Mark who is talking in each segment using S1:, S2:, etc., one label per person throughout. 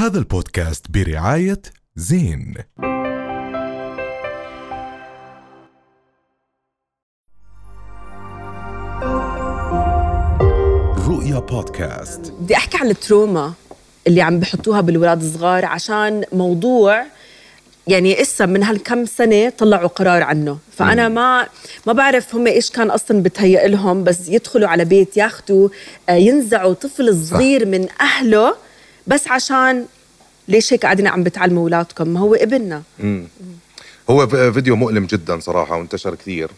S1: هذا البودكاست برعاية زين. رؤيا بودكاست.
S2: بدي أحكي عن التروما اللي عم بحطوها بالولاد الصغار عشان موضوع يعني اسا من هالكم سنة طلعوا قرار عنه. فأنا ما ما بعرف هم إيش كان أصلا بتهيأ لهم بس يدخلوا على بيت ياخذوا آه، ينزعوا طفل صغير من أهله بس عشان ليش هيك قاعدين عم بتعلموا أولادكم؟ ما هو ابننا.
S3: هو ف- فيديو مؤلم جدا صراحة وانتشر كثير.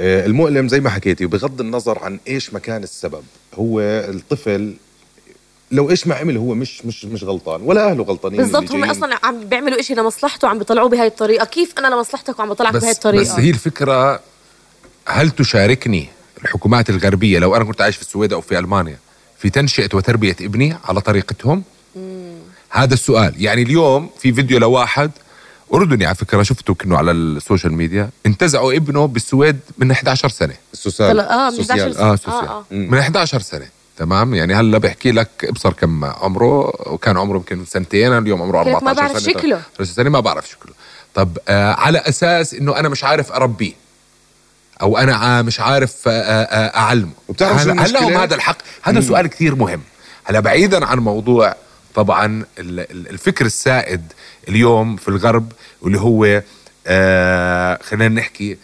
S3: آه، المؤلم زي ما حكيتي بغض النظر عن إيش مكان السبب هو الطفل لو إيش ما عمل هو مش مش مش غلطان ولا أهله غلطانين
S4: بالضبط هم. أصلا عم بيعملوا إشي لمصلحته وعم بيطلعوه بهاي الطريقة. كيف أنا لمصلحتك وعم بطلعك بهاي الطريقة؟
S5: بس هي الفكرة هل تشاركني الحكومات الغربية؟ لو أنا كنت عايش في السويد أو في ألمانيا في تنشئة وتربية ابني على طريقتهم؟ هذا السؤال. يعني اليوم في فيديو لواحد أردني على فكرة شفته كانه على ال social media. انتزعوا ابنه بالسويد من 11 سنة.
S3: ال social
S4: طلع- آه، من
S3: social.
S4: 11
S5: آه
S4: سنة.
S5: سوسيال.
S4: آه، آه.
S5: من 11 سنة. تمام؟ يعني هلأ بحكي لك ابصر كم عمره وكان عمره يمكن سنتين اليوم عمره
S4: كيف ما
S5: 14
S4: بعرف
S5: سنة.
S4: شكله.
S5: 13 سنة ما بعرف شكله. طب آه على أساس إنه أنا مش عارف أربيه أو أنا مش عارف آه، آه، أعلمه.
S3: وبتعرف شو
S5: هل, هل لهم؟ هذا الحق؟ هذا سؤال كثير مهم. هلأ بعيدا عن موضوع طبعا ال- ال- الفكر السائد اليوم في الغرب واللي هو آه خلينا نحكي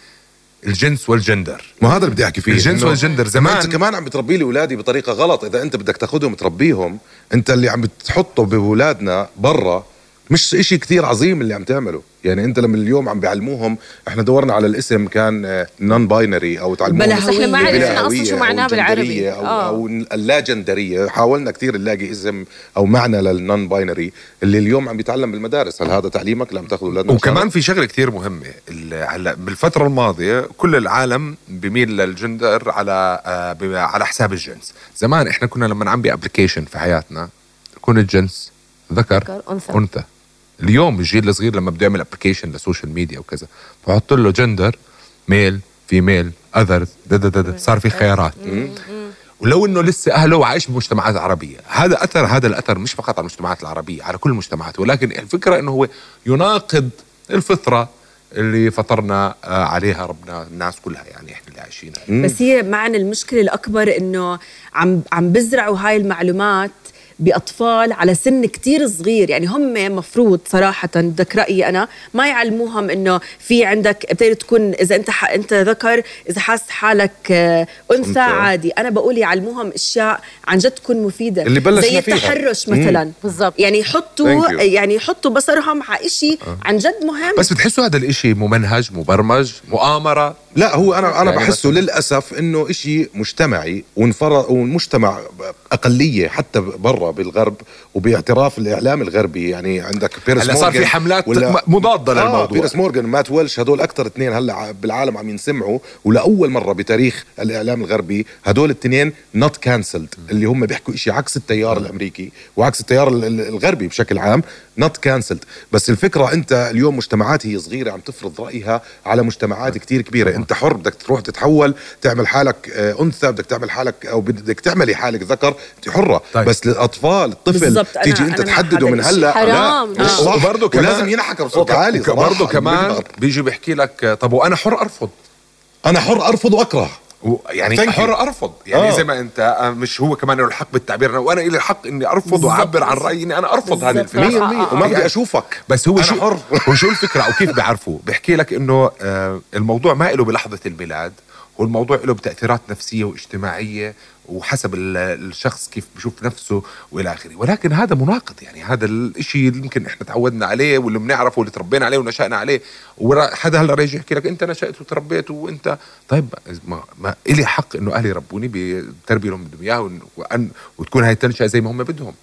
S5: الجنس والجندر.
S3: ما هذا اللي بدي أحكي فيه
S5: الجنس والجندر
S3: ما
S5: زمان
S3: أنت كمان عم بتربي لي اولادي بطريقة غلط. إذا أنت بدك تاخذهم تربيهم أنت اللي عم بتحطه بأولادنا برا مش إشي كتير عظيم اللي عم تعمله. يعني أنت لما اليوم عم بيعلموهم إحنا دورنا على الاسم كان non-binary أو تعلموهم.
S2: بلا
S4: إحنا ما. عرفنا أصلا شو معناه
S3: أو
S4: بالعربي.
S3: أو
S4: آه.
S3: أو اللاجندريه حاولنا كثير نلاقي اسم أو معنى لل non-binary اللي اليوم عم بيتعلم بالمدارس. هل هذا تعليمك؟ اللي عم تاخذ اولادنا
S5: وكمان في شغلة كثير مهمة. ال- هلا بالفترة الماضية كل العالم بميل للجندر على آه، ب- على حساب الجنس. زمان إحنا كنا لما نعبي application في حياتنا يكون الجنس ذكر,
S4: ذكر، أنثى.
S5: أنثى. اليوم الجيل الصغير لما بده يعمل application للسوشيال ميديا وكذا بحط له gender male female other صار في خيارات. ولو إنه لسه أهله عايش بمجتمعات عربية هذا أثر هذا الأثر مش فقط على المجتمعات العربية على كل المجتمعات ولكن الفكرة إنه هو يناقض الفطرة اللي فطرنا آه، عليها ربنا الناس كلها يعني إحنا اللي عايشينها.
S2: بس هي معنا المشكلة الأكبر إنه عم عم بزرعوا هاي المعلومات بأطفال على سن كتير صغير يعني هم مفروض صراحة بدك رأيي أنا ما يعلموهم إنه في عندك بتقدر تكون إذا أنت ح... أنت ذكر إذا حاسس حالك آه، أنثى
S3: أنثى.
S2: عادي أنا بقول يعلموهم أشياء عن جد تكون مفيدة
S3: اللي بلشنا
S2: زي
S3: فيها.
S2: التحرش
S3: مم.
S2: مثلا
S4: بالضبط.
S2: يعني يحطوا. يعني يحطوا بصرهم على شيء عن جد مهم
S5: بس بتحسوا هذا الإشي ممنهج مبرمج مؤامرة
S3: لا هو أنا أنا
S5: يعني
S3: بحسه للأسف إنه إشي مجتمعي وانفرض ومجتمع أقلية حتى برا بالغرب وباعتراف الإعلام الغربي. يعني عندك Piers
S5: هلا صار في حملات
S3: ولا-
S5: م- مضادة
S3: آه
S5: للموضوع.
S3: بيرس مورغان مات وولش هدول أكثر اثنين هلأ بالعالم عم ينسمعوا. ولأول مرة بتاريخ الإعلام الغربي هدول الاثنين not cancelled اللي هم بيحكوا شيء عكس التيار الأمريكي وعكس التيار ال- ال- الغربي بشكل عام. not cancelled بس الفكرة أنت اليوم مجتمعات هي صغيرة عم تفرض رأيها على مجتمعات كتير كبيرة أنت حر بدك تروح تتحول تعمل حالك آه، أنثى بدك تعمل حالك أو بدك تعملي حالك ذكر أنت حرة
S5: طيب.
S3: بس للأطفال الطفل تيجي
S2: أنت
S3: تحدده
S2: هذا
S3: من. هلأ
S4: حرام.
S3: لا. صح.
S5: وبرضه كمان
S3: ولازم ينحكى بصوت عالي
S5: برضه. كمان
S3: بنقدر.
S5: بيجي بيحكي لك طب وأنا حر أرفض
S3: أنا حر أرفض
S5: وأكره يعني
S3: Thank you.
S5: حر أرفض يعني
S3: آه.
S5: زي ما أنت آه، مش هو كمان له الحق بالتعبير وأنا لي الحق إني
S2: أرفض.
S5: وأعبر عن رأيي إني أنا أرفض هذه. الفكرة
S3: 100% وما بدي أشوفك
S5: بس هو شو
S3: حر.
S5: هو شو الفكرة أو كيف بيعرفوا بيحكي لك إنه آه، الموضوع ما له بلحظة الميلاد هو الموضوع له بتأثيرات نفسية واجتماعية وحسب ال- الشخص كيف بشوف نفسه وإلى آخره. ولكن هذا مناقض يعني هذا الشيء اللي يمكن إحنا تعودنا عليه واللي بنعرفه واللي تربينا عليه ونشأنا عليه. وحدا هلأ ريجي يحكي لك أنت نشأت وتربيت وأنت. طيب ما, ما إلي حق إنه أهلي ربوني بالتربيه اللي هم بدهم إياها وأن وتكون هاي التنشئة زي ما هم بدهم.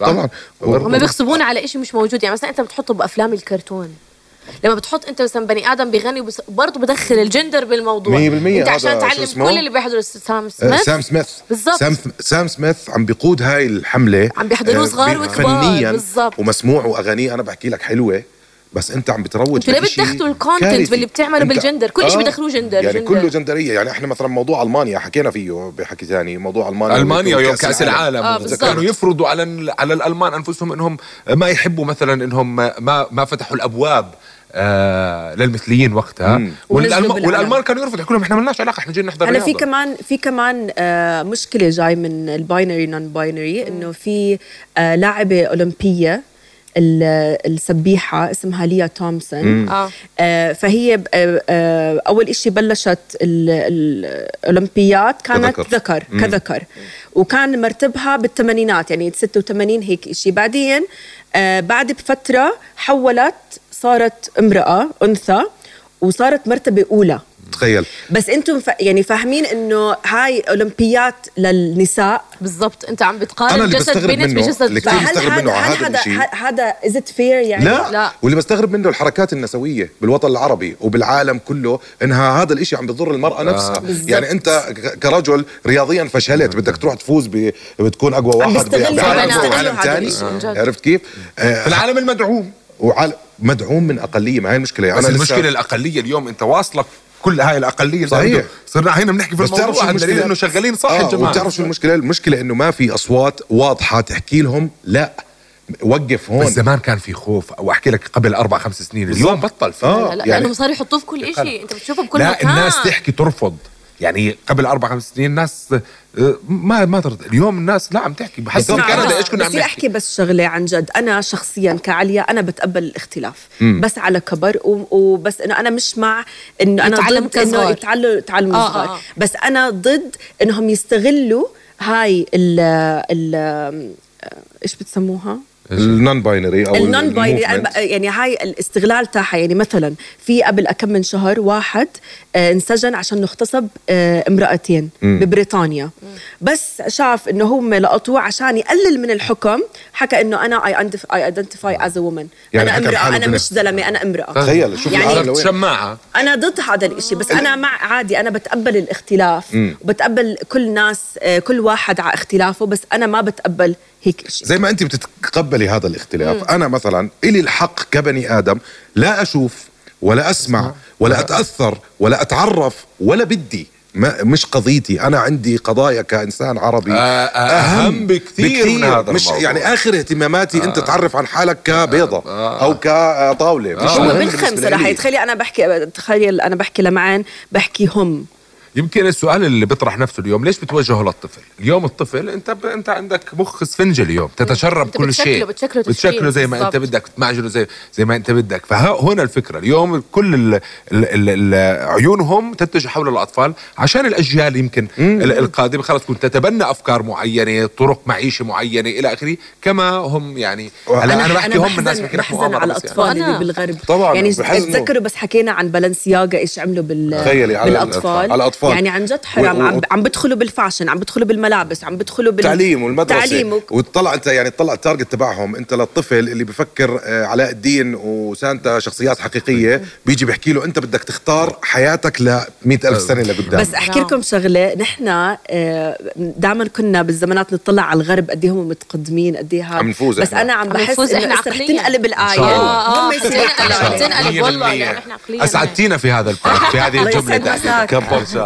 S5: صح؟
S3: طبعا.
S4: هم بيغصبونا على إشي مش موجود. يعني مثلا أنت بتحطه بأفلام الكرتون. لما بتحط انت مثلا بني آدم بيغني وبرضه بدخل الجندر بالموضوع
S3: 100%
S4: انت عشان تعلم؟ كل اللي بيحضروا سام
S3: آه،
S4: سميث
S3: سام سميث
S4: بالضبط.
S3: سام, سام سميث عم بيقود هاي الحملة
S4: عم بيحضروه
S3: آه،
S4: صغار وكبار،
S3: فنيا
S4: بالضبط.
S3: ومسموع وأغانيه أنا بحكي لك حلوة بس انت عم بتروج
S4: أنتوا ليه بتدخلوا ال
S3: content.
S4: باللي بتعمله بالجندر؟ كل شيء بدخلوه جندر،
S3: يعني
S4: جندر.
S3: كله جندرية يعني إحنا مثلا موضوع ألمانيا حكينا فيه بحكي ثاني موضوع ألمانيا
S5: ألمانيا
S3: ويوم
S5: ويوم كأس العالم
S4: آه، بالضبط.
S5: كانوا يفرضوا على على الألمان أنفسهم إنهم ما يحبوا مثلا إنهم ما ما فتحوا الأبواب آه للمثليين وقتها والألم... والألمان كانوا يرفضوا يحكوا لهم إحنا ما لناش علاقة إحنا جايين نحضر
S2: هلا في. كمان في كمان آه مشكلة جاي من ال binary non-binary إنه في آه لاعبة أولمبية السباحة اسمها ليا توماس.
S4: آه.
S2: آه فهي ب- آه آه أول إشي بلشت ال- الاولمبيات كانت
S3: كذكر.
S2: ذكر كذكر. وكان مرتبها بالثمانينات يعني 86 هيك إشي. بعدين آه بعد بفترة حولت صارت امرأة أنثى وصارت مرتبة أولى.
S3: تخيل
S2: بس أنتم ف... يعني فاهمين انه هاي أولمبيات للنساء
S4: بالضبط انت عم
S3: أنا
S4: بتقارن جسد بنت
S3: منه
S4: بجسد
S3: اللي
S4: ذكر.
S3: بستغرب منه على هذا
S2: هذا هذا is it fair يعني
S3: لا.
S4: لا.
S3: واللي بستغرب منه الحركات النسوية بالوطن العربي وبالعالم كله إنها هذا الإشي عم بضر المرأة نفسها
S2: بالضبط.
S3: يعني أنت كرجل رياضيا فشلت بدك تروح تفوز ب... بتكون
S2: أقوى
S3: واحد بعالم ثاني. عرفت كيف؟ آه،
S5: في العالم المدعوم
S3: وعال... مدعوم من أقلية ما هي المشكلة
S5: بس
S3: أنا لسه-
S5: المشكلة الأقلية اليوم أنت واصلك كل هاي الأقلية
S3: صحيح.
S5: صرنا هنا بنحكي في الموضوع دليل
S3: المشكلة؟
S5: إنه شغالين صح
S3: آه
S5: يا جماعة.
S3: وبتعرف شو المشكلة؟ المشكلة إنه ما في أصوات واضحة تحكي لهم لا وقف هون.
S5: بس زمان كان في خوف. أو احكي لك قبل أربع خمس سنين اليوم بطل في
S3: آه.
S4: لا لا
S3: يعني-
S4: لانهم صاروا يحطوه في كل شيء أنت بتشوفه بكل
S5: لا
S4: مكان
S5: الناس تحكي ترفض. يعني قبل أربع خمس سنين الناس آه، ما ما ترضى اليوم الناس لا عم تحكي بحس في. كندا
S2: آه،
S5: إيش كنا عم
S2: بدي
S5: نحكي
S2: أحكي بس شغلة عن جد أنا شخصيا كعليا أنا بتقبل الاختلاف بس على كبر و- وبس إنه أنا مش مع إنه أنا
S4: يتعلم
S2: ضد
S4: إنه.
S2: يتعلموا يتعلموا
S4: آه،
S2: صغار
S4: آه، آه.
S2: بس أنا ضد إنهم يستغلوا هاي ال ال إيش بتسموها؟
S3: ال
S2: non-binary أو
S3: ال
S2: non-binary ب- يعني هاي الاستغلال تاعها يعني مثلا في قبل كم من شهر واحد آه، انسجن عشان انه اغتصب آه، امرأتين ببريطانيا. بس شاف إنه هم لقطوه عشان يقلل من الحكم حكى إنه أنا I identify as a woman
S3: يعني
S2: أنا
S3: الحالة أنا.
S2: مش زلمة أنا امرأة.
S3: تخيل شوف
S2: يعني
S5: شماعه
S2: أنا ضد هذا الإشي بس أنا مع عادي أنا بتقبل الاختلاف. وبتقبل كل ناس آه، كل واحد على اختلافه بس أنا ما بتقبل هيك إشي.
S3: زي ما انت بتتقبلي هذا الاختلاف. أنا مثلا إلي الحق كبني آدم لا أشوف ولا أسمع ولا أتأثر ولا أتعرف ولا بدي. ما مش قضيتي. أنا عندي قضايا كإنسان عربي.
S5: آه، آه، أهم بكثير من هذا
S3: مش
S5: الموضوع.
S3: يعني آخر اهتماماتي أنت تعرف عن حالك كبيضة أو كطاولة. مش
S2: هو
S3: بالنسبة
S2: رح. تخيلي أنا بحكي تخيل أنا بحكي لمعان بحكي هم.
S5: يمكن السؤال اللي بيطرح نفسه اليوم ليش بتوجهه للطفل؟ اليوم الطفل انت ب... انت عندك مخ اسفنج اليوم تتشرب كل
S4: بتشكله-
S5: شيء
S4: بتشكله
S5: بتشكله زي ما انت
S4: بالضبط.
S5: بدك بتمعجنه زي زي ما انت بدك فهنا الفكرة اليوم كل ال... ال... ال... ال... عيونهم تتجه حول الأطفال عشان الأجيال يمكن ال... القادمة خلص تكون تتبنى أفكار معينة طرق معيشة معينة إلى آخره كما هم يعني هلا أنا بحكي هم الناس بحكي لك
S2: على
S5: يعني.
S2: الأطفال
S4: وأنا-
S2: اللي بالغرب
S3: طبعاً،
S2: يعني. تذكروا بس حكينا عن بالنسياغا إيش عملوا بال
S3: تخيلي على الأطفال. الأطفال.
S2: يعني عن جد حرام.
S3: و- و-
S2: عم بدخلوا بال fashion عم بدخلوا بالملابس عم بدخلوا بال
S3: التعليم والمدرسة.
S2: تعليم و-
S3: وتطلع انت يعني تطلع ال target تبعهم. انت للطفل اللي بفكر آه، علاء الدين وسانتا شخصيات حقيقية بيجي بيحكي له انت بدك تختار حياتك ل ألف سنة لقدام.
S2: بس أحكي لكم شغلة. نحن دائما كنا بالزمانات نطلع على الغرب قد إيه هم متقدمين قد إيه هاد.
S3: عم نفوز
S2: بس. أنا عم بحس إنه رح. تنقلب
S5: الآية.
S4: آه
S2: هم آه.
S4: بتنقلب والله يعني إحنا عقليا.
S5: أسعدتينا في هذا في هذه
S2: الجملة.
S3: كم بونت